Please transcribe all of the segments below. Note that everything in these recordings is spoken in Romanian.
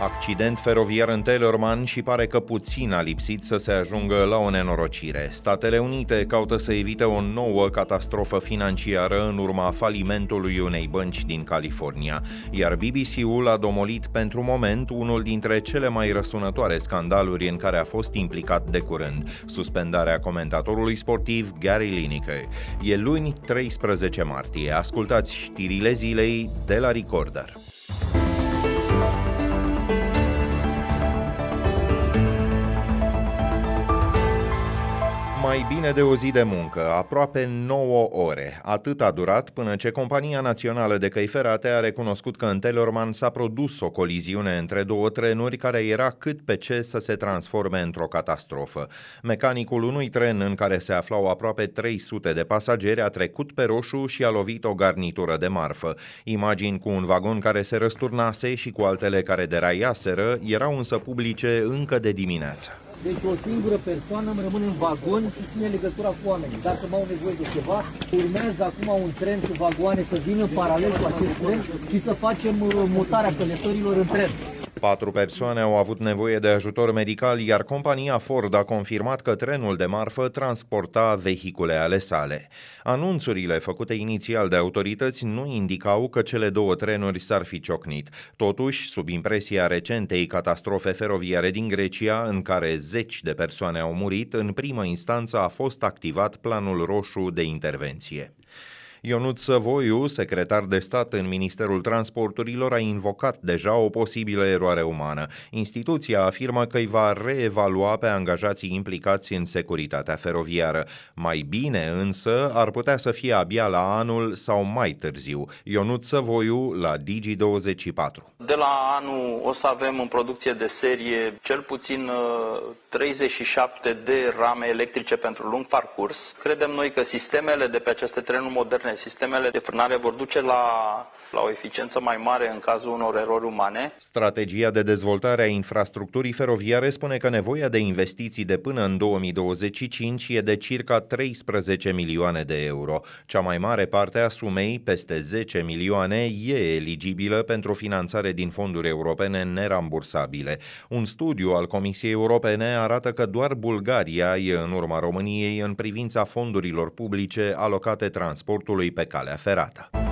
Accident feroviar în Tellerman și pare că puțin a lipsit să se ajungă la o nenorocire. Statele Unite caută să evite o nouă catastrofă financiară în urma falimentului unei bănci din California, iar BBC-ul a domolit pentru moment unul dintre cele mai răsunătoare scandaluri în care a fost implicat de curând, suspendarea comentatorului sportiv Gary Lineker. E luni 13 martie. Ascultați știrile zilei de la Recorder. Mai bine de o zi de muncă, aproape 9 ore. Atât a durat până ce Compania Națională de Căi Ferate a recunoscut că în Telorman s-a produs o coliziune între două trenuri care era cât pe ce să se transforme într-o catastrofă. Mecanicul unui tren în care se aflau aproape 300 de pasageri a trecut pe roșu și a lovit o garnitură de marfă. Imagini cu un vagon care se răsturnase și cu altele care deraiaseră erau însă publice încă de dimineață. Deci o singură persoană îmi rămâne în vagon și ține legătura cu oamenii. Dacă m-au nevoie de ceva, urmează acum un tren cu vagoane să vină paralel cu acest tren și să facem uh, mutarea călătorilor în tren. Patru persoane au avut nevoie de ajutor medical, iar compania Ford a confirmat că trenul de marfă transporta vehicule ale sale. Anunțurile făcute inițial de autorități nu indicau că cele două trenuri s-ar fi ciocnit. Totuși, sub impresia recentei catastrofe feroviare din Grecia, în care zeci de persoane au murit, în primă instanță a fost activat planul roșu de intervenție. Ionut Săvoiu, secretar de stat în Ministerul Transporturilor, a invocat deja o posibilă eroare umană. Instituția afirmă că îi va reevalua pe angajații implicați în securitatea feroviară. Mai bine însă ar putea să fie abia la anul sau mai târziu. Ionut Săvoiu la Digi24. De la anul o să avem în producție de serie cel puțin 37 uh, de rame electrice pentru lung parcurs. Credem noi că sistemele de pe aceste trenuri moderne moderne, sistemele de frânare vor duce la, la o eficiență mai mare în cazul unor erori umane. Strategia de dezvoltare a infrastructurii feroviare spune că nevoia de investiții de până în 2025 e de circa 13 milioane de euro. Cea mai mare parte a sumei, peste 10 milioane, e eligibilă pentru finanțare din fonduri europene nerambursabile. Un studiu al Comisiei Europene arată că doar Bulgaria e în urma României în privința fondurilor publice alocate transportului traficului pe calea ferată.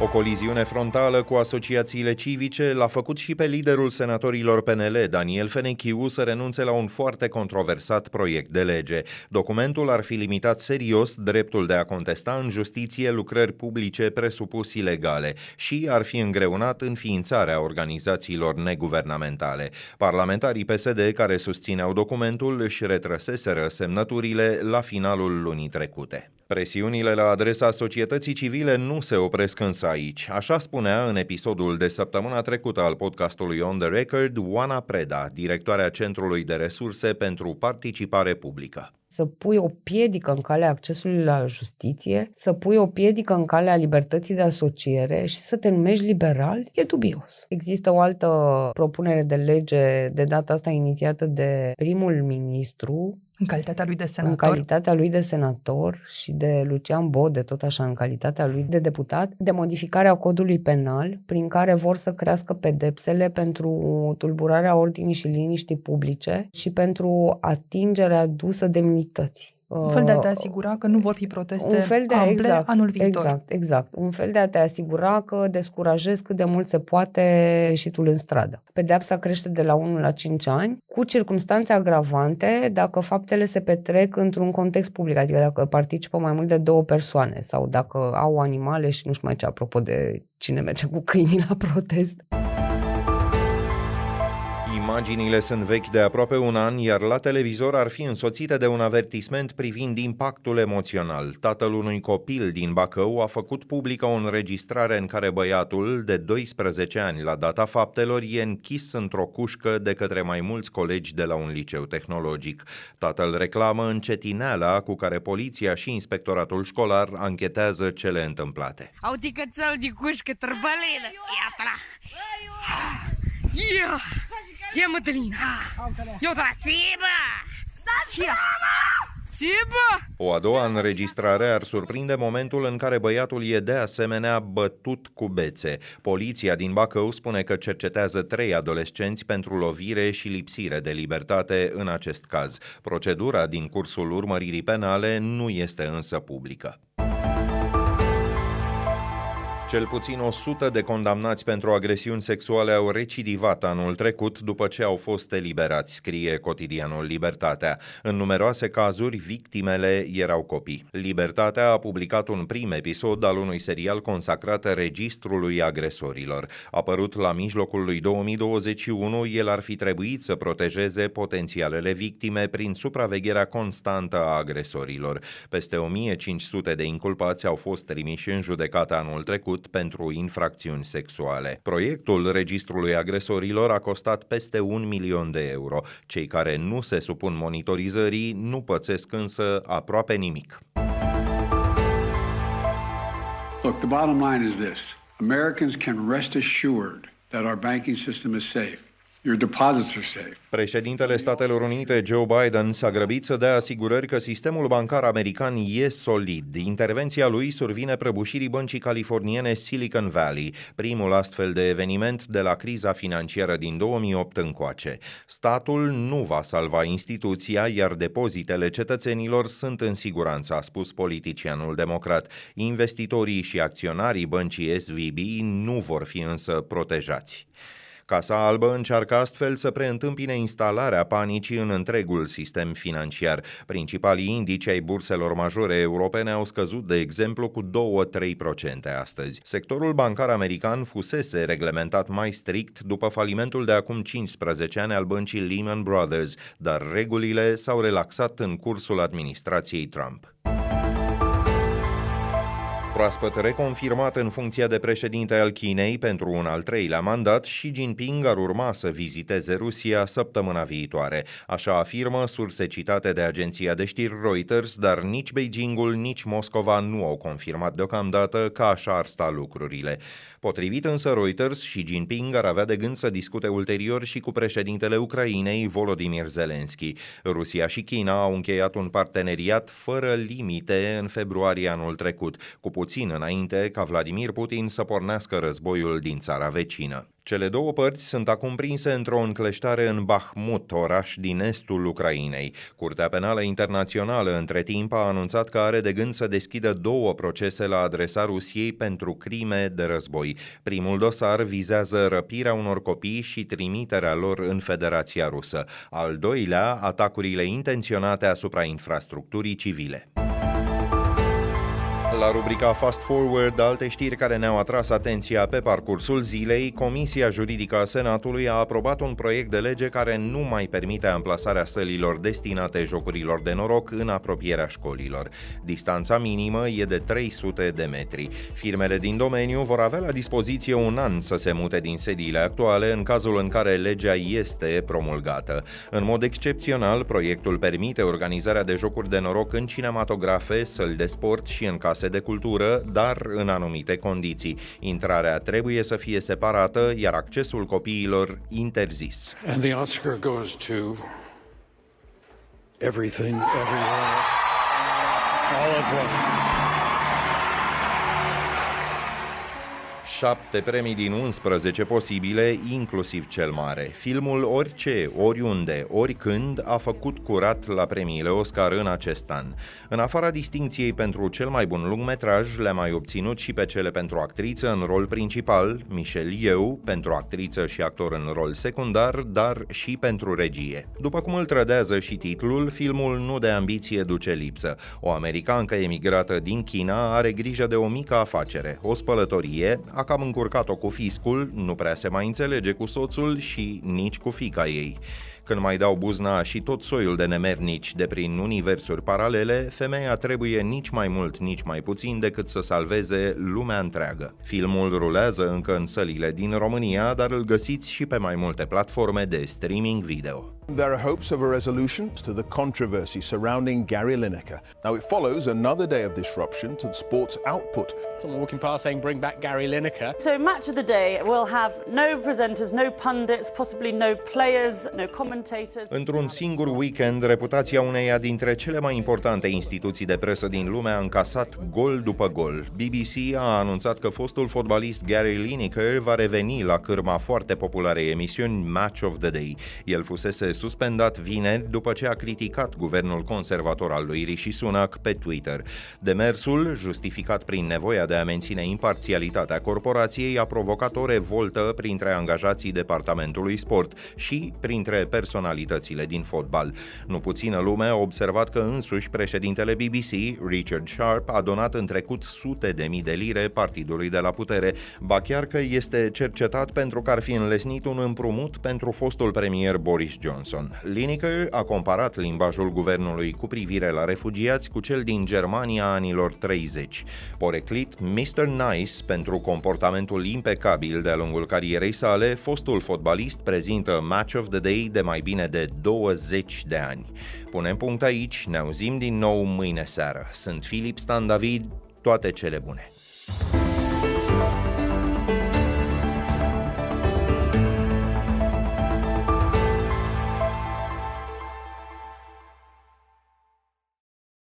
O coliziune frontală cu asociațiile civice l-a făcut și pe liderul senatorilor PNL, Daniel Fenechiu, să renunțe la un foarte controversat proiect de lege. Documentul ar fi limitat serios dreptul de a contesta în justiție lucrări publice presupus ilegale și ar fi îngreunat înființarea organizațiilor neguvernamentale. Parlamentarii PSD care susțineau documentul își retrăseseră semnăturile la finalul lunii trecute. Presiunile la adresa societății civile nu se opresc însă aici. Așa spunea în episodul de săptămâna trecută al podcastului On The Record Oana Preda, directoarea Centrului de Resurse pentru Participare Publică să pui o piedică în calea accesului la justiție, să pui o piedică în calea libertății de asociere și să te numești liberal, e dubios. Există o altă propunere de lege, de data asta inițiată de primul ministru, în calitatea lui de senator. În calitatea lui de senator și de Lucian Bode, tot așa, în calitatea lui de deputat, de modificarea codului penal, prin care vor să crească pedepsele pentru tulburarea ordinii și liniștii publice și pentru atingerea dusă demnității. Un fel de a te asigura că nu vor fi proteste un fel de, ample exact, anul viitor. Exact, exact. Un fel de a te asigura că descurajezi cât de mult se poate și tu în stradă. Pedeapsa crește de la 1 la 5 ani, cu circunstanțe agravante dacă faptele se petrec într-un context public, adică dacă participă mai mult de două persoane sau dacă au animale și nu știu mai ce, apropo de cine merge cu câinii la protest. Imaginile sunt vechi de aproape un an, iar la televizor ar fi însoțite de un avertisment privind impactul emoțional. Tatăl unui copil din Bacău a făcut publică o înregistrare în care băiatul, de 12 ani la data faptelor, e închis într-o cușcă de către mai mulți colegi de la un liceu tehnologic. Tatăl reclamă încetineala cu care poliția și inspectoratul școlar anchetează cele întâmplate. Au ticățel de cușcă, târbălină! Iată-la! Yeah! Ia, Mădălina! Eu da țibă! Da, O a doua înregistrare ar surprinde momentul în care băiatul e de asemenea bătut cu bețe. Poliția din Bacău spune că cercetează trei adolescenți pentru lovire și lipsire de libertate în acest caz. Procedura din cursul urmăririi penale nu este însă publică. Cel puțin 100 de condamnați pentru agresiuni sexuale au recidivat anul trecut după ce au fost eliberați, scrie cotidianul Libertatea. În numeroase cazuri, victimele erau copii. Libertatea a publicat un prim episod al unui serial consacrat registrului agresorilor. Apărut la mijlocul lui 2021, el ar fi trebuit să protejeze potențialele victime prin supravegherea constantă a agresorilor. Peste 1500 de inculpați au fost trimiși în judecată anul trecut trecut pentru infracțiuni sexuale. Proiectul Registrului Agresorilor a costat peste un milion de euro. Cei care nu se supun monitorizării nu pățesc însă aproape nimic. Look, the bottom line is this. Americans can rest assured that our banking system is safe. Your deposits are safe. Președintele Statelor Unite, Joe Biden, s-a grăbit să dea asigurări că sistemul bancar american e solid. Intervenția lui survine prăbușirii băncii californiene Silicon Valley, primul astfel de eveniment de la criza financiară din 2008 încoace. Statul nu va salva instituția, iar depozitele cetățenilor sunt în siguranță, a spus politicianul democrat. Investitorii și acționarii băncii SVB nu vor fi însă protejați. Casa Albă încearcă astfel să preîntâmpine instalarea panicii în întregul sistem financiar. Principalii indici ai burselor majore europene au scăzut, de exemplu, cu 2-3% astăzi. Sectorul bancar american fusese reglementat mai strict după falimentul de acum 15 ani al băncii Lehman Brothers, dar regulile s-au relaxat în cursul administrației Trump proaspăt reconfirmat în funcția de președinte al Chinei pentru un al treilea mandat, Xi Jinping ar urma să viziteze Rusia săptămâna viitoare. Așa afirmă surse citate de agenția de știri Reuters, dar nici Beijingul, nici Moscova nu au confirmat deocamdată că așa ar sta lucrurile. Potrivit însă Reuters, Xi Jinping ar avea de gând să discute ulterior și cu președintele Ucrainei, Volodymyr Zelensky. Rusia și China au încheiat un parteneriat fără limite în februarie anul trecut, cu puțin înainte ca Vladimir Putin să pornească războiul din țara vecină. Cele două părți sunt acum prinse într-o încleștare în Bahmut, oraș din estul Ucrainei. Curtea Penală Internațională între timp a anunțat că are de gând să deschidă două procese la adresa Rusiei pentru crime de război. Primul dosar vizează răpirea unor copii și trimiterea lor în Federația Rusă. Al doilea, atacurile intenționate asupra infrastructurii civile. La rubrica Fast Forward, alte știri care ne-au atras atenția pe parcursul zilei, Comisia Juridică a Senatului a aprobat un proiect de lege care nu mai permite amplasarea sălilor destinate jocurilor de noroc în apropierea școlilor. Distanța minimă e de 300 de metri. Firmele din domeniu vor avea la dispoziție un an să se mute din sediile actuale în cazul în care legea este promulgată. În mod excepțional, proiectul permite organizarea de jocuri de noroc în cinematografe, săli de sport și în case de cultură, dar în anumite condiții. Intrarea trebuie să fie separată, iar accesul copiilor interzis. And the Oscar goes to everything, everywhere, all at once. Șapte premii din 11 posibile, inclusiv cel mare. Filmul Orice, Oriunde, Oricând a făcut curat la premiile Oscar în acest an. În afara distinției pentru cel mai bun lungmetraj, le-a mai obținut și pe cele pentru actriță în rol principal, Michelle Yeoh, pentru actriță și actor în rol secundar, dar și pentru regie. După cum îl trădează și titlul, filmul nu de ambiție duce lipsă. O americancă emigrată din China are grijă de o mică afacere, o spălătorie, a cam încurcat-o cu fiscul, nu prea se mai înțelege cu soțul și nici cu fica ei. Când mai dau buzna și tot soiul de nemernici de prin universuri paralele, femeia trebuie nici mai mult, nici mai puțin decât să salveze lumea întreagă. Filmul rulează încă în sălile din România, dar îl găsiți și pe mai multe platforme de streaming video. There are hopes of a resolution to the controversy surrounding Gary Lineker. Now, it follows another day of disruption to the sport's output. Someone walking past saying, bring back Gary Lineker. So, match of the day will have no presenters, no pundits, possibly no players, no commentators. Într-un singur weekend, reputația uneia dintre cele mai importante instituții de presă din lume a încasat gol după gol. BBC a anunțat că fostul fotbalist Gary Lineker va reveni la cârma foarte populare emisiuni Match of the Day. El fusese suspendat vineri după ce a criticat guvernul conservator al lui Rishi Sunak pe Twitter. Demersul, justificat prin nevoia de a menține imparțialitatea corporației, a provocat o revoltă printre angajații departamentului sport și printre personalitățile din fotbal. Nu puțină lume a observat că însuși președintele BBC, Richard Sharp, a donat în trecut sute de mii de lire partidului de la putere, ba chiar că este cercetat pentru că ar fi înlesnit un împrumut pentru fostul premier Boris Johnson. Lineker a comparat limbajul guvernului cu privire la refugiați cu cel din Germania anilor 30. Poreclit Mr. Nice pentru comportamentul impecabil de-a lungul carierei sale, fostul fotbalist prezintă Match of the Day de mai bine de 20 de ani. Punem punct aici, ne auzim din nou mâine seară. Sunt Filip Stan David, toate cele bune!